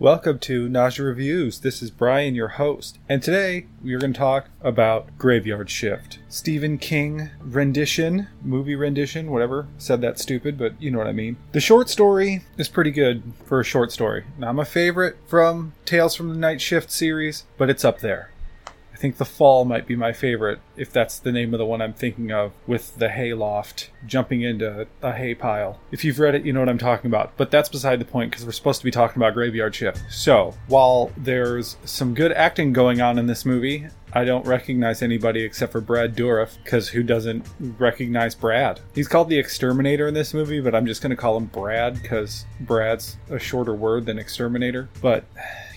Welcome to Nausea Reviews. This is Brian, your host, and today we are going to talk about Graveyard Shift. Stephen King rendition, movie rendition, whatever. Said that stupid, but you know what I mean. The short story is pretty good for a short story. Not my favorite from Tales from the Night Shift series, but it's up there. I think The Fall might be my favorite, if that's the name of the one I'm thinking of, with the hay loft jumping into a hay pile. If you've read it, you know what I'm talking about. But that's beside the point because we're supposed to be talking about Graveyard Shift. So, while there's some good acting going on in this movie, I don't recognize anybody except for Brad Dourif, because who doesn't recognize Brad? He's called the Exterminator in this movie, but I'm just going to call him Brad because Brad's a shorter word than Exterminator. But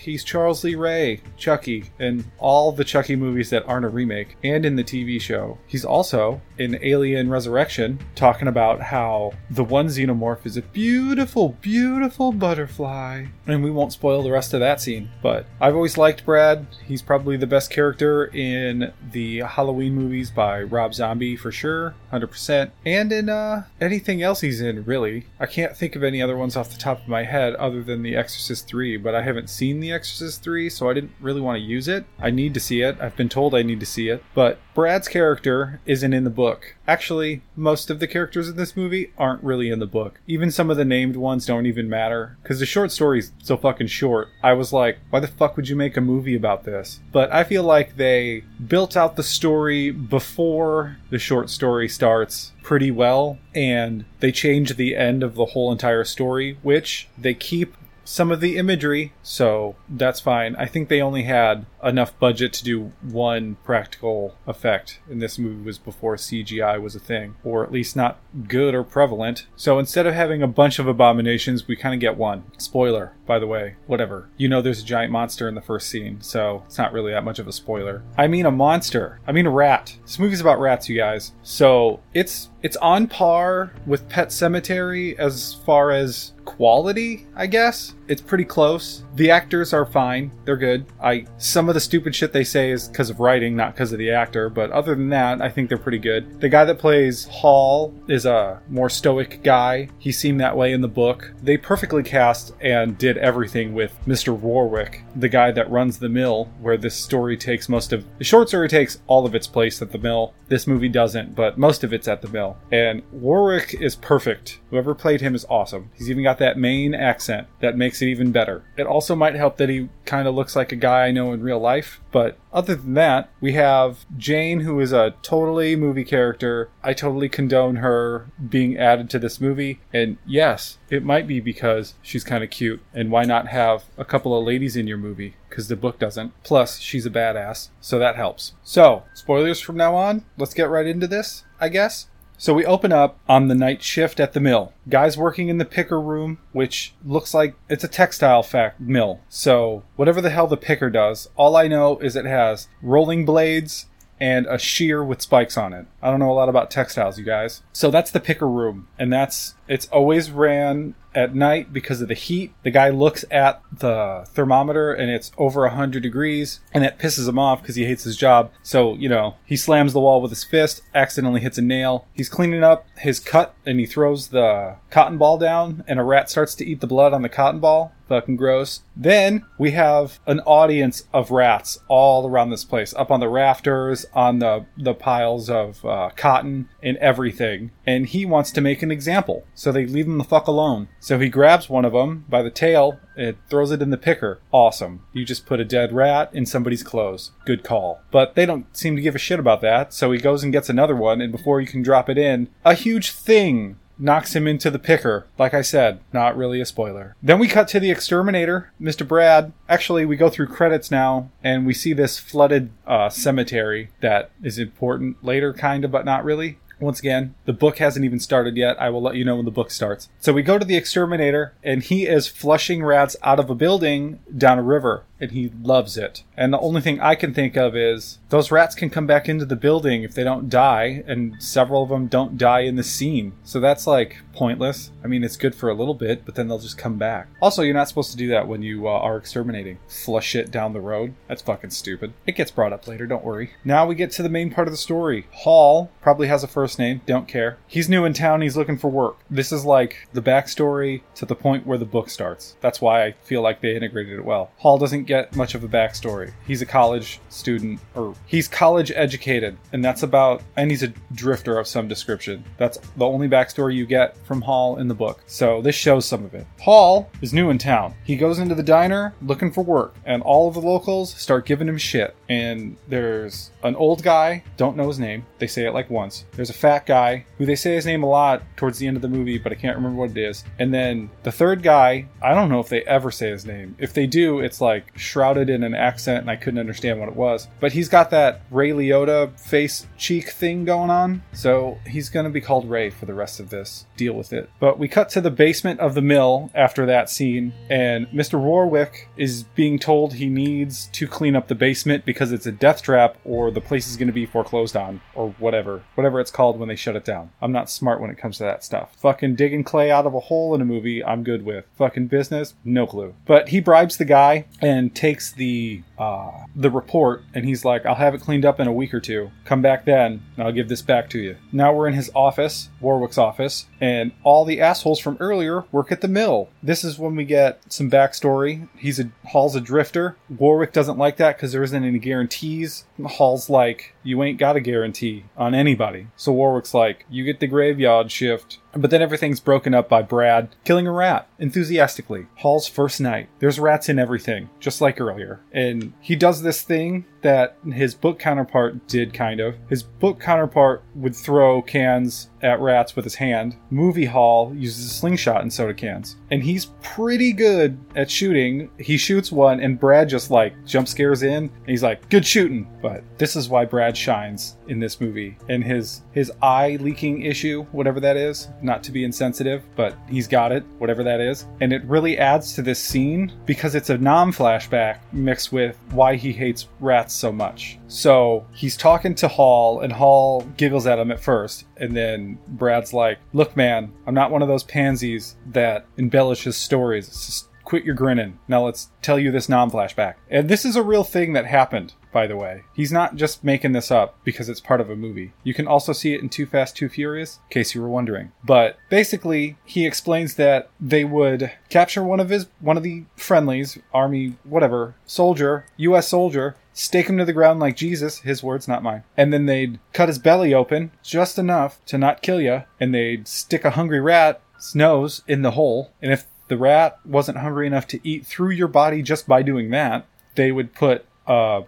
he's Charles Lee Ray, Chucky, in all the Chucky movies that aren't a remake, and in the TV show. He's also in Alien Resurrection, talking about how the one xenomorph is a beautiful, beautiful butterfly. And we won't spoil the rest of that scene, but I've always liked Brad. He's probably the best character in the Halloween movies by Rob Zombie for sure, 100%. And in uh, anything else he's in, really. I can't think of any other ones off the top of my head other than The Exorcist 3, but I haven't seen The Exorcist 3, so I didn't really want to use it. I need to see it. I've been told I need to see it. But Brad's character isn't in the book. Actually, most of the characters in this movie aren't really in the book. Even some of the named ones don't even matter because the short story's so fucking short. I was like, why the fuck would you make a movie about this? But I feel like they built out the story before the short story starts pretty well and they change the end of the whole entire story, which they keep some of the imagery, so that's fine. I think they only had enough budget to do one practical effect, and this movie was before CGI was a thing, or at least not good or prevalent. So instead of having a bunch of abominations, we kind of get one. Spoiler, by the way, whatever. You know there's a giant monster in the first scene, so it's not really that much of a spoiler. I mean a monster. I mean a rat. This movie's about rats, you guys. So it's it's on par with Pet Sematary as far as quality, I guess. It's pretty close. The actors are fine. They're good. I some of the stupid shit they say is because of writing, not because of the actor, but other than that, I think they're pretty good. The guy that plays Hall is a more stoic guy. He seemed that way in the book. They perfectly cast and did everything with Mr. Warwick, the guy that runs the mill where this story takes most of the short story takes all of its place at the mill. This movie doesn't, but most of it's at the mill. And Warwick is perfect. Whoever played him is awesome. He's even got that Maine accent that makes it even better. It also might help that he kind of looks like a guy I know in real life, but other than that, we have Jane, who is a totally movie character. I totally condone her being added to this movie. And yes, it might be because she's kind of cute. And why not have a couple of ladies in your movie? Because the book doesn't. Plus, she's a badass. So that helps. So, spoilers from now on. Let's get right into this, I guess. So we open up on the night shift at the mill. Guys working in the picker room, which looks like it's a textile fact mill. So whatever the hell the picker does, all I know is it has rolling blades and a shear with spikes on it. I don't know a lot about textiles, you guys. So that's the picker room, and that's it's always ran at night because of the heat. The guy looks at the thermometer and it's over 100 degrees and it pisses him off because he hates his job. So, you know, he slams the wall with his fist, accidentally hits a nail. He's cleaning up his cut and he throws the cotton ball down and a rat starts to eat the blood on the cotton ball. Fucking gross. Then we have an audience of rats all around this place, up on the rafters, on the, the piles of uh, cotton and everything. And he wants to make an example. So they leave him the fuck alone. So he grabs one of them by the tail and throws it in the picker. Awesome. You just put a dead rat in somebody's clothes. Good call. But they don't seem to give a shit about that. So he goes and gets another one. And before you can drop it in, a huge thing knocks him into the picker. Like I said, not really a spoiler. Then we cut to the exterminator, Mr. Brad. Actually, we go through credits now and we see this flooded uh, cemetery that is important later, kind of, but not really. Once again, the book hasn't even started yet. I will let you know when the book starts. So we go to the exterminator, and he is flushing rats out of a building down a river. And he loves it. And the only thing I can think of is those rats can come back into the building if they don't die, and several of them don't die in the scene. So that's like pointless. I mean, it's good for a little bit, but then they'll just come back. Also, you're not supposed to do that when you uh, are exterminating. Flush it down the road. That's fucking stupid. It gets brought up later, don't worry. Now we get to the main part of the story. Hall probably has a first name, don't care. He's new in town, he's looking for work. This is like the backstory to the point where the book starts. That's why I feel like they integrated it well. Hall doesn't get much of a backstory. He's a college student, or he's college educated, and that's about, and he's a drifter of some description. That's the only backstory you get from Hall in the book. So this shows some of it. Hall is new in town. He goes into the diner looking for work, and all of the locals start giving him shit. And there's an old guy, don't know his name. They say it like once. There's a fat guy who they say his name a lot towards the end of the movie, but I can't remember what it is. And then the third guy, I don't know if they ever say his name. If they do, it's like shrouded in an accent and I couldn't understand what it was. But he's got that Ray Liotta face cheek thing going on. So he's going to be called Ray for the rest of this. Deal with it. But we cut to the basement of the mill after that scene, and Mr. Warwick is being told he needs to clean up the basement because it's a death trap or the place is going to be foreclosed on or whatever. Whatever it's called when they shut it down. I'm not smart when it comes to that stuff. Fucking digging clay out of a hole in a movie, I'm good with. Fucking business, no clue. But he bribes the guy and takes the uh, the report, and he's like, "I'll have it cleaned up in a week or two. Come back then, and I'll give this back to you." Now we're in his office, Warwick's office, and all the assholes from earlier work at the mill. This is when we get some backstory. He's a Hall's a drifter. Warwick doesn't like that because there isn't any guarantees. Hall's like, "You ain't got a guarantee on anybody." So Warwick's like, "You get the graveyard shift." But then everything's broken up by Brad killing a rat enthusiastically. Hall's first night. There's rats in everything, just like earlier. And he does this thing that his book counterpart did kind of. His book counterpart would throw cans at rats with his hand. Movie Hall uses a slingshot and soda cans. And he's pretty good at shooting. He shoots one and Brad just like jump scares in and he's like, good shooting. But this is why Brad shines in this movie. And his his eye leaking issue, whatever that is, not to be insensitive, but he's got it, whatever that is. And it really adds to this scene because it's a non flashback mixed with why he hates rats so much. So he's talking to Hall, and Hall giggles at him at first, and then Brad's like, Look, man, I'm not one of those pansies that embellishes stories. It's just quit your grinning. Now let's tell you this non flashback. And this is a real thing that happened by the way. He's not just making this up because it's part of a movie. You can also see it in Too Fast, Too Furious, in case you were wondering. But basically, he explains that they would capture one of his one of the friendlies, army, whatever, soldier, US soldier, stake him to the ground like Jesus, his words, not mine. And then they'd cut his belly open just enough to not kill you, and they'd stick a hungry rat's nose in the hole. And if the rat wasn't hungry enough to eat through your body just by doing that, they would put uh,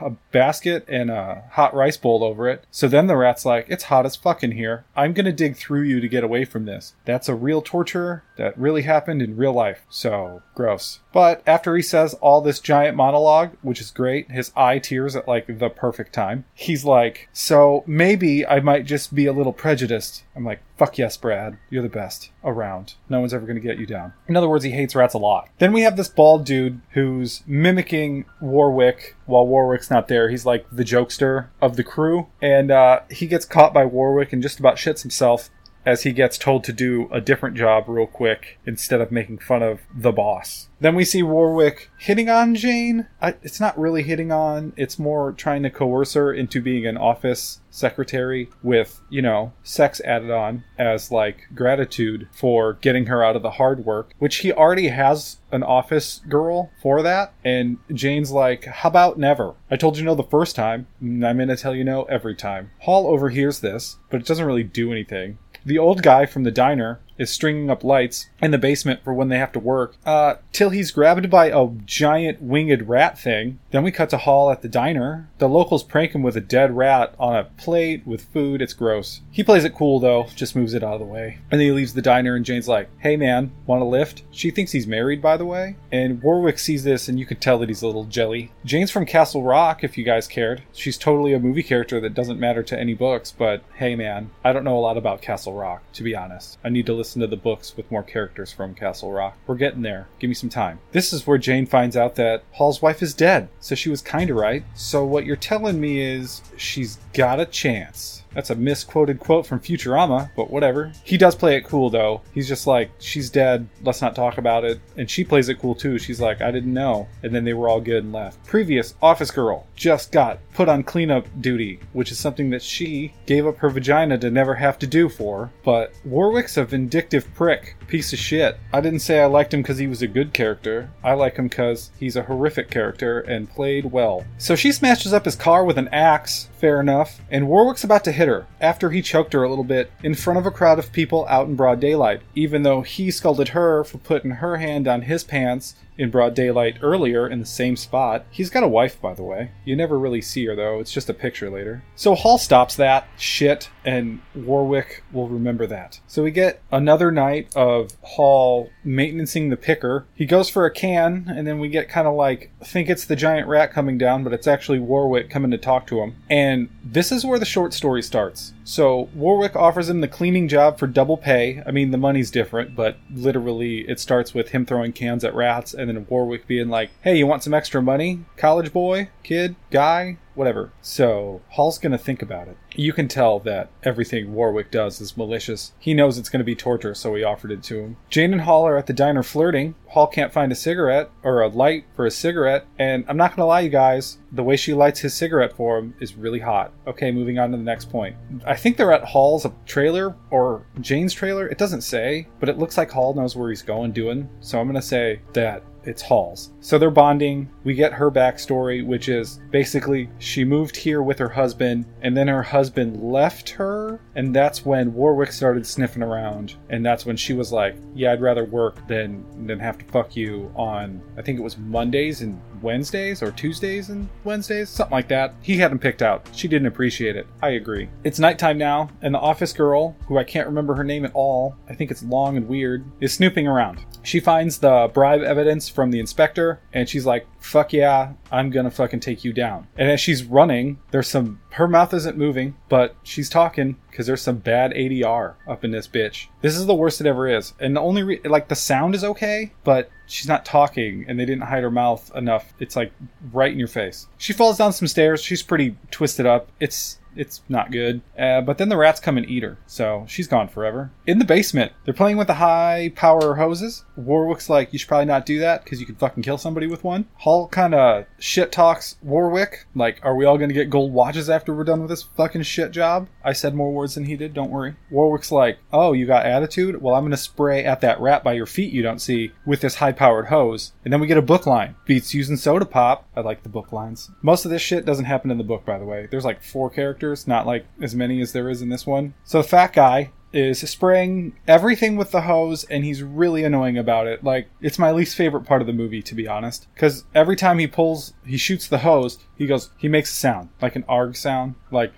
a basket and a hot rice bowl over it. So then the rat's like, it's hot as fuck in here. I'm gonna dig through you to get away from this. That's a real torture that really happened in real life. So gross. But after he says all this giant monologue, which is great, his eye tears at like the perfect time. He's like, so maybe I might just be a little prejudiced. I'm like, fuck yes, Brad. You're the best around. No one's ever going to get you down. In other words, he hates rats a lot. Then we have this bald dude who's mimicking Warwick while Warwick's not there. He's like the jokester of the crew. And uh, he gets caught by Warwick and just about shits himself as he gets told to do a different job real quick instead of making fun of the boss. Then we see Warwick hitting on Jane. It's not really hitting on, it's more trying to coerce her into being an office secretary with, you know, sex added on as like gratitude for getting her out of the hard work, which he already has an office girl for that. And Jane's like, How about never? I told you no the first time, I'm going to tell you no every time. Hall overhears this, but it doesn't really do anything. The old guy from the diner is stringing up lights in the basement for when they have to work, uh, till he's grabbed by a giant winged rat thing. Then we cut to Hall at the diner. The locals prank him with a dead rat on a plate with food. It's gross. He plays it cool though, just moves it out of the way. And then he leaves the diner and Jane's like, hey man, want a lift? She thinks he's married, by the way. And Warwick sees this and you can tell that he's a little jelly. Jane's from Castle Rock, if you guys cared. She's totally a movie character that doesn't matter to any books, but hey man, I don't know a lot about Castle Rock, to be honest. I need to listen listen to the books with more characters from Castle Rock. We're getting there. Give me some time. This is where Jane finds out that Paul's wife is dead, so she was kinda right. So what you're telling me is she's got a chance. That's a misquoted quote from Futurama, but whatever. He does play it cool though. He's just like, she's dead, let's not talk about it. And she plays it cool too. She's like, I didn't know. And then they were all good and left. Previous office girl just got put on cleanup duty, which is something that she gave up her vagina to never have to do for. But Warwick's a vindictive prick. Piece of shit. I didn't say I liked him because he was a good character. I like him because he's a horrific character and played well. So she smashes up his car with an axe, fair enough, and Warwick's about to hit her after he choked her a little bit in front of a crowd of people out in broad daylight, even though he scolded her for putting her hand on his pants in broad daylight earlier in the same spot. He's got a wife, by the way. You never really see her, though. It's just a picture later. So Hall stops that shit, and Warwick will remember that. So we get another night of Hall maintaining the picker. He goes for a can, and then we get kind of like, think it's the giant rat coming down, but it's actually Warwick coming to talk to him. And this is where the short story starts. So Warwick offers him the cleaning job for double pay. I mean, the money's different, but literally it starts with him throwing cans at rats and then Warwick being like, hey, you want some extra money? College boy? Kid? Guy? Whatever. So Hall's gonna think about it. You can tell that everything Warwick does is malicious. He knows it's gonna be torture, so he offered it to him. Jane and Hall are at the diner flirting. Hall can't find a cigarette or a light for a cigarette, and I'm not gonna lie, you guys, the way she lights his cigarette for him is really hot. Okay, moving on to the next point. I think they're at Hall's trailer or Jane's trailer. It doesn't say, but it looks like Hall knows where he's going doing. So I'm gonna say that it's Hall's. So they're bonding. We get her backstory, which is basically she moved here with her husband, and then her husband left her, and that's when Warwick started sniffing around, and that's when she was like, "Yeah, I'd rather work than than have to fuck you on." I think it was Mondays and Wednesdays or Tuesdays and Wednesdays, something like that. He had him picked out. She didn't appreciate it. I agree. It's nighttime now, and the office girl, who I can't remember her name at all, I think it's long and weird, is snooping around. She finds the bribe evidence from the inspector, and she's like, fuck yeah, I'm gonna fucking take you down. And as she's running, there's some, her mouth isn't moving, but she's talking because there's some bad ADR up in this bitch. This is the worst it ever is. And the only, re- like, the sound is okay, but she's not talking and they didn't hide her mouth enough. It's like right in your face. She falls down some stairs. She's pretty twisted up. It's it's not good. Uh, but then the rats come and eat her, so she's gone forever. In the basement, they're playing with the high power hoses. Warwick's like, you should probably not do that because you could fucking kill somebody with one. Hall kind of shit talks Warwick, like, are we all gonna get gold watches after we're done with this fucking shit job? I said more words than he did, don't worry. Warwick's like, oh, you got attitude? Well, I'm gonna spray at that rat by your feet you don't see with this high powered hose. And then we get a book line. Beats using soda pop. I like the book lines. Most of this shit doesn't happen in the book, by the way. There's like four characters not like as many as there is in this one. So the fat guy is spraying everything with the hose and he's really annoying about it. Like it's my least favorite part of the movie to be honest cuz every time he pulls he shoots the hose, he goes he makes a sound, like an arg sound, like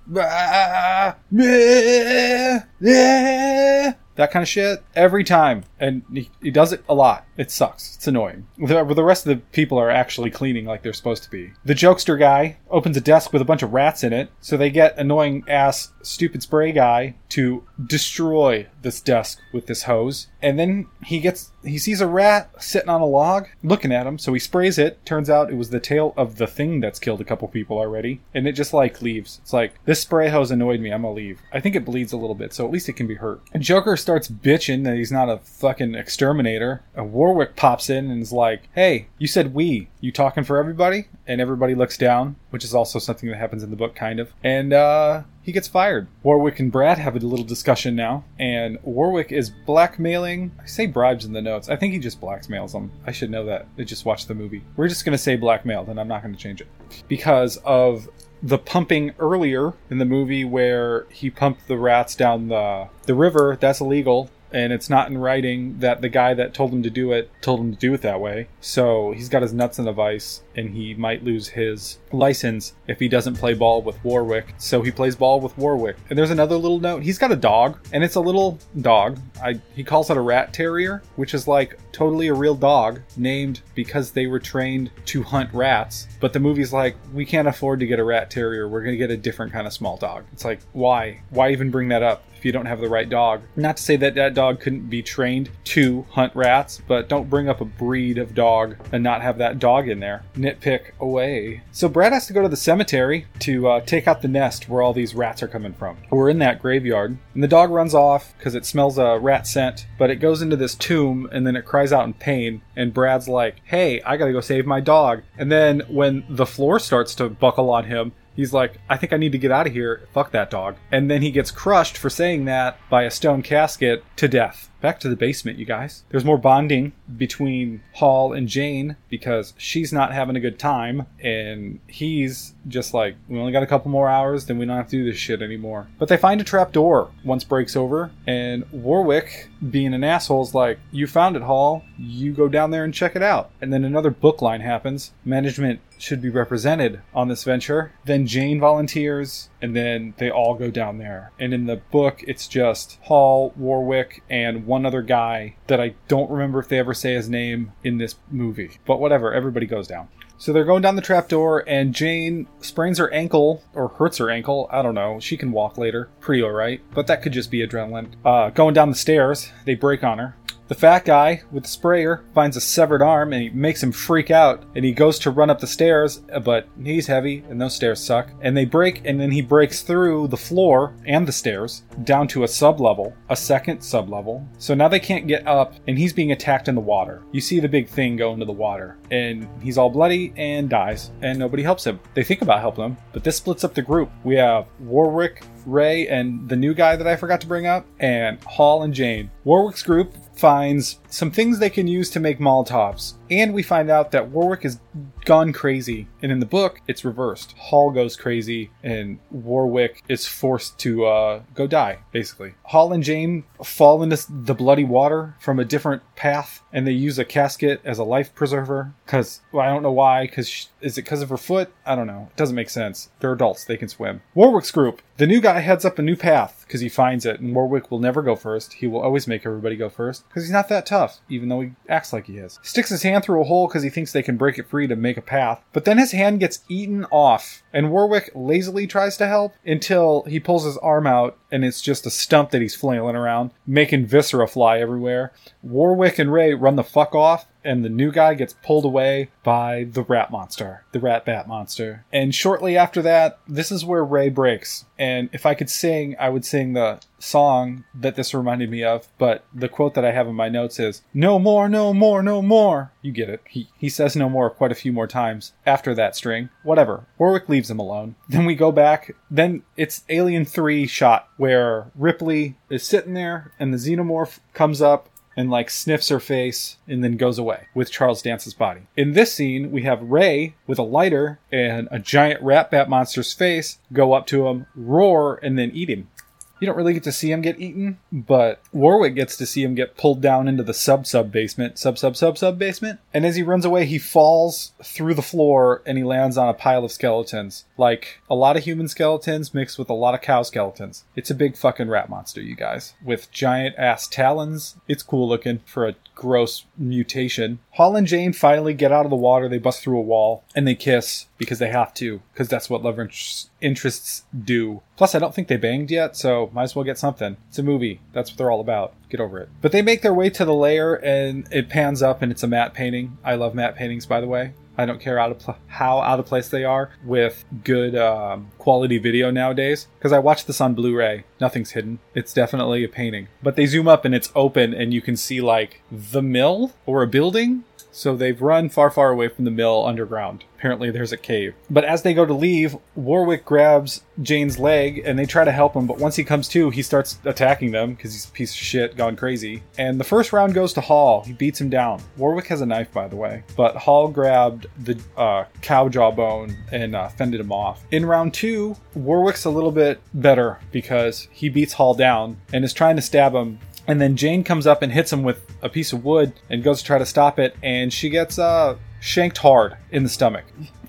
that kind of shit every time and he, he does it a lot. It sucks. It's annoying. The, the rest of the people are actually cleaning like they're supposed to be. The jokester guy opens a desk with a bunch of rats in it, so they get annoying ass stupid spray guy to destroy this desk with this hose. And then he gets he sees a rat sitting on a log looking at him, so he sprays it. Turns out it was the tail of the thing that's killed a couple people already, and it just like leaves. It's like this spray hose annoyed me. I'm gonna leave. I think it bleeds a little bit, so at least it can be hurt. And Joker starts bitching that he's not a fucking exterminator. And Warwick pops in and is like, "Hey, you said we. You talking for everybody?" And everybody looks down, which is also something that happens in the book, kind of. And uh, he gets fired. Warwick and Brad have a little discussion now, and Warwick is blackmailing. I say bribes in the notes. I think he just blackmails them. I should know that. I just watched the movie. We're just gonna say blackmailed, and I'm not gonna change it because of the pumping earlier in the movie where he pumped the rats down the the river. That's illegal and it's not in writing that the guy that told him to do it told him to do it that way. So he's got his nuts in a vice, and he might lose his license if he doesn't play ball with Warwick. So he plays ball with Warwick. And there's another little note. He's got a dog, and it's a little dog. I, he calls it a rat terrier, which is like totally a real dog named because they were trained to hunt rats. But the movie's like, we can't afford to get a rat terrier. We're going to get a different kind of small dog. It's like, why? Why even bring that up? You don't have the right dog. Not to say that that dog couldn't be trained to hunt rats, but don't bring up a breed of dog and not have that dog in there. Nitpick away. So Brad has to go to the cemetery to uh, take out the nest where all these rats are coming from. We're in that graveyard, and the dog runs off because it smells a rat scent, but it goes into this tomb and then it cries out in pain. And Brad's like, hey, I gotta go save my dog. And then when the floor starts to buckle on him, He's like, I think I need to get out of here. Fuck that dog. And then he gets crushed for saying that by a stone casket to death. Back to the basement, you guys. There's more bonding between Hall and Jane because she's not having a good time, and he's just like, we only got a couple more hours, then we don't have to do this shit anymore. But they find a trap door once breaks over, and Warwick, being an asshole, is like, You found it, Hall. You go down there and check it out. And then another book line happens. Management should be represented on this venture. Then Jane volunteers, and then they all go down there. And in the book, it's just Hall, Warwick, and one other guy that I don't remember if they ever say his name in this movie. But whatever, everybody goes down. So they're going down the trapdoor, and Jane sprains her ankle, or hurts her ankle. I don't know. She can walk later. Pretty alright. But that could just be adrenaline. Uh, going down the stairs, they break on her. The fat guy with the sprayer finds a severed arm and he makes him freak out and he goes to run up the stairs, uh, but he's heavy and those stairs suck. And they break and then he breaks through the floor and the stairs down to a sub level, a second sub level. So now they can't get up and he's being attacked in the water. You see the big thing go into the water and he's all bloody and dies and nobody helps him. They think about helping him, but this splits up the group. We have Warwick, Ray, and the new guy that I forgot to bring up, and Hall and Jane. Warwick's group finds some things they can use to make Molotovs. And we find out that Warwick has gone crazy. And in the book, it's reversed. Hall goes crazy, and Warwick is forced to uh, go die, basically. Hall and Jane fall into the bloody water from a different path, and they use a casket as a life preserver. Because, well, I don't know why. Because is it because of her foot? I don't know. It doesn't make sense. They're adults, they can swim. Warwick's group. The new guy heads up a new path because he finds it, and Warwick will never go first. He will always make everybody go first because he's not that tough, even though he acts like he is. Sticks his hand through a hole because he thinks they can break it free to make a path, but then his hand gets eaten off, and Warwick lazily tries to help until he pulls his arm out and it's just a stump that he's flailing around, making viscera fly everywhere. Warwick and Ray run the fuck off, and the new guy gets pulled away by the rat monster, the rat bat monster. And shortly after that, this is where Ray breaks. And if I could sing, I would sing the song that this reminded me of, but the quote that I have in my notes is No more, no more, no more. You get it. He, he says no more quite a few more times after that string. Whatever. Warwick leaves him alone. Then we go back. Then it's Alien 3 shot where Ripley is sitting there and the xenomorph comes up and like sniffs her face and then goes away with Charles Dance's body. In this scene, we have Ray with a lighter and a giant rat bat monster's face go up to him, roar, and then eat him. You don't really get to see him get eaten, but Warwick gets to see him get pulled down into the sub sub basement, sub sub sub sub basement. And as he runs away, he falls through the floor and he lands on a pile of skeletons. Like a lot of human skeletons mixed with a lot of cow skeletons. It's a big fucking rat monster, you guys, with giant ass talons. It's cool looking for a gross mutation. Hall and Jane finally get out of the water. They bust through a wall and they kiss because they have to, because that's what love interests do. Plus, I don't think they banged yet, so might as well get something. It's a movie. That's what they're all about. Get over it. But they make their way to the lair and it pans up and it's a matte painting. I love matte paintings, by the way. I don't care out pl- how out of place they are with good um, quality video nowadays. Because I watched this on Blu-ray. Nothing's hidden. It's definitely a painting. But they zoom up and it's open, and you can see like the mill or a building. So they've run far, far away from the mill underground. Apparently, there's a cave. But as they go to leave, Warwick grabs Jane's leg and they try to help him. But once he comes to, he starts attacking them because he's a piece of shit, gone crazy. And the first round goes to Hall. He beats him down. Warwick has a knife, by the way. But Hall grabbed the uh, cow jawbone and uh, fended him off. In round two, Warwick's a little bit better because he beats Hall down and is trying to stab him and then Jane comes up and hits him with a piece of wood and goes to try to stop it, and she gets uh, shanked hard in the stomach.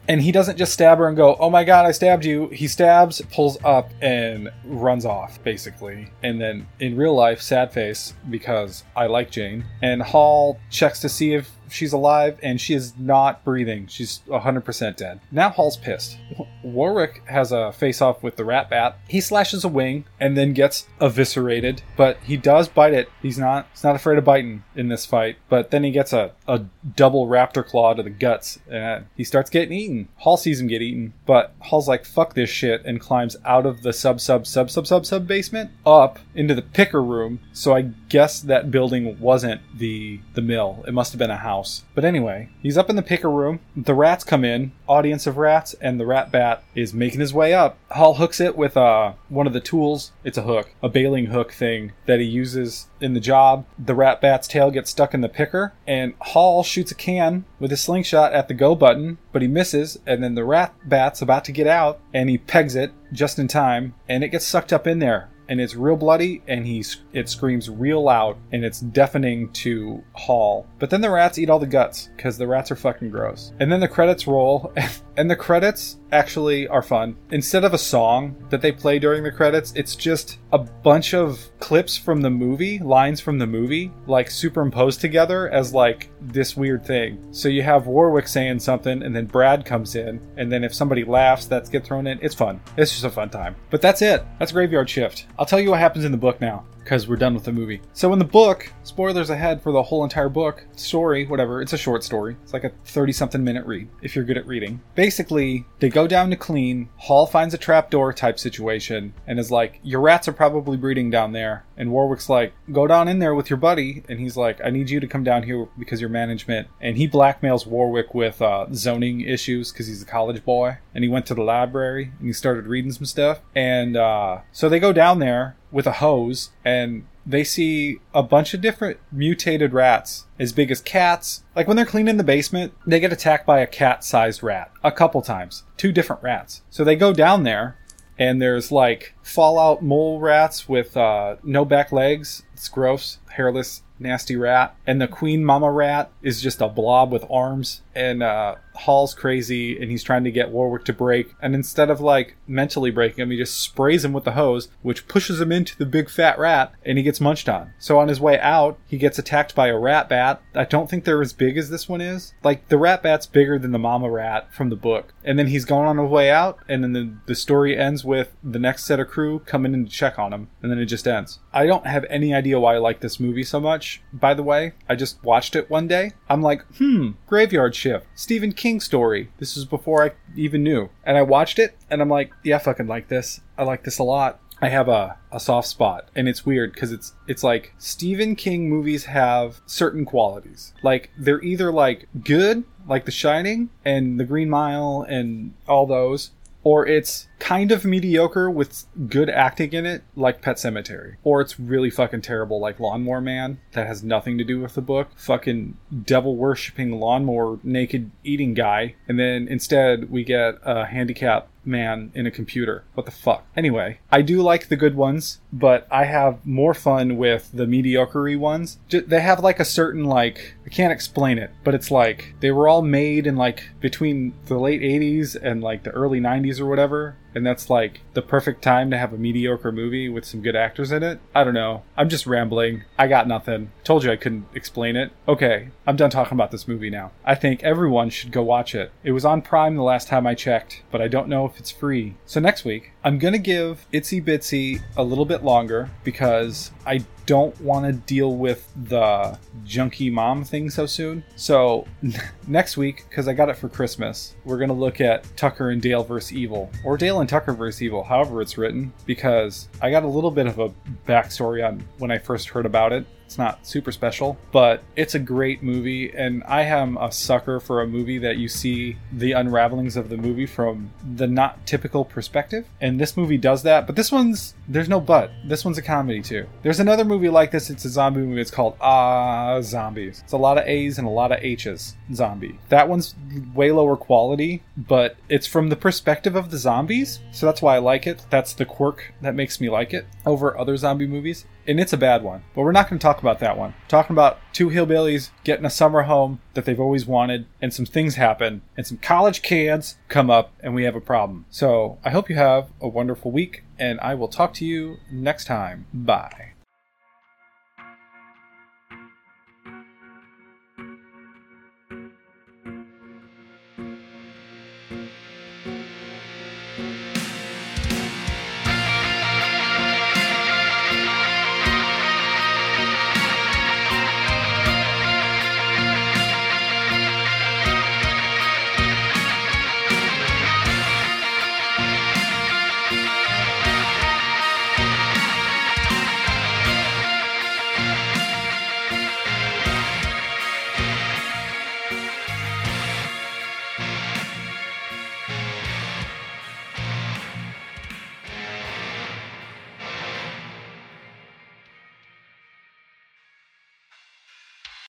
And he doesn't just stab her and go, oh my god, I stabbed you. He stabs, pulls up, and runs off, basically. And then in real life, sad face, because I like Jane. And Hall checks to see if she's alive and she is not breathing. She's 100% dead. Now Hall's pissed. Warwick has a face off with the rat bat. He slashes a wing and then gets eviscerated, but he does bite it. He's not he's not afraid of biting in this fight, but then he gets a, a double raptor claw to the guts and he starts getting eaten. Hall sees him get eaten, but Hall's like, fuck this shit, and climbs out of the sub sub sub sub sub sub basement up into the picker room. So I guess that building wasn't the the mill. It must have been a house. But anyway, he's up in the picker room. The rats come in, audience of rats, and the rat bat is making his way up. Hall hooks it with uh, one of the tools. It's a hook, a baling hook thing that he uses in the job. The rat bat's tail gets stuck in the picker, and Hall shoots a can with a slingshot at the go button, but he misses, and then the rat bat's about to get out, and he pegs it just in time, and it gets sucked up in there and it's real bloody and he it screams real loud and it's deafening to Hall. But then the rats eat all the guts because the rats are fucking gross. And then the credits roll and the credits actually are fun. Instead of a song that they play during the credits, it's just a bunch of clips from the movie, lines from the movie, like superimposed together as like this weird thing. So you have Warwick saying something and then Brad comes in and then if somebody laughs, that's get thrown in. It's fun. It's just a fun time. But that's it. That's Graveyard Shift. I'll tell you what happens in the book now because we're done with the movie. So in the book, spoilers ahead for the whole entire book, story, whatever, it's a short story. It's like a 30 something minute read if you're good at reading. Basically, they go down to clean, Hall finds a trapdoor type situation and is like, "Your rats are probably breeding down there." And Warwick's like, "Go down in there with your buddy." And he's like, "I need you to come down here because you're management." And he blackmails Warwick with uh, zoning issues because he's a college boy. And he went to the library and he started reading some stuff. And uh, so they go down there with a hose and they see a bunch of different mutated rats as big as cats. Like when they're cleaning the basement, they get attacked by a cat sized rat a couple times, two different rats. So they go down there and there's like fallout mole rats with uh, no back legs. It's gross, hairless, nasty rat. And the queen mama rat is just a blob with arms. And uh, Hall's crazy and he's trying to get Warwick to break. And instead of like mentally breaking him, he just sprays him with the hose, which pushes him into the big fat rat and he gets munched on. So on his way out, he gets attacked by a rat bat. I don't think they're as big as this one is. Like the rat bat's bigger than the mama rat from the book. And then he's going on his way out and then the, the story ends with the next set of crew coming in to check on him. And then it just ends. I don't have any idea why I like this movie so much, by the way. I just watched it one day. I'm like, hmm, Graveyard Shift, Stephen King story. This was before I even knew. And I watched it and I'm like, yeah, I fucking like this. I like this a lot. I have a, a soft spot and it's weird because it's it's like Stephen King movies have certain qualities. Like they're either like good, like The Shining and The Green Mile and all those, or it's kind of mediocre with good acting in it, like Pet Sematary. Or it's really fucking terrible, like Lawnmower Man, that has nothing to do with the book. Fucking devil worshipping lawnmower naked eating guy. And then instead, we get a handicap man in a computer. What the fuck? Anyway, I do like the good ones, but I have more fun with the mediocre ones. They have like a certain like I can't explain it, but it's like they were all made in like between the late 80s and like the early 90s or whatever and that's like the perfect time to have a mediocre movie with some good actors in it. I don't know. I'm just rambling. I got nothing. Told you I couldn't explain it. Okay, I'm done talking about this movie now. I think everyone should go watch it. It was on Prime the last time I checked, but I don't know if it's free. So next week, I'm gonna give Itsy Bitsy a little bit longer because I don't want to deal with the junky mom thing so soon. So next week, because I got it for Christmas, we're gonna look at Tucker and Dale vs. Evil, or Dale and Tucker vs. Evil, however it's written, because I got a little bit of a backstory on when I first heard about it. It's not super special, but it's a great movie, and I am a sucker for a movie that you see the unravelings of the movie from the not typical perspective. And this movie does that, but this one's there's no but. This one's a comedy too. There's another movie like this. It's a zombie movie. It's called Ah Zombies. It's a lot of A's and a lot of H's. Zombie. That one's way lower quality, but it's from the perspective of the zombies, so that's why I like it. That's the quirk that makes me like it over other zombie movies and it's a bad one. But we're not going to talk about that one. We're talking about two hillbillies getting a summer home that they've always wanted, and some things happen, and some college kids come up, and we have a problem. So I hope you have a wonderful week, and I will talk to you next time. Bye.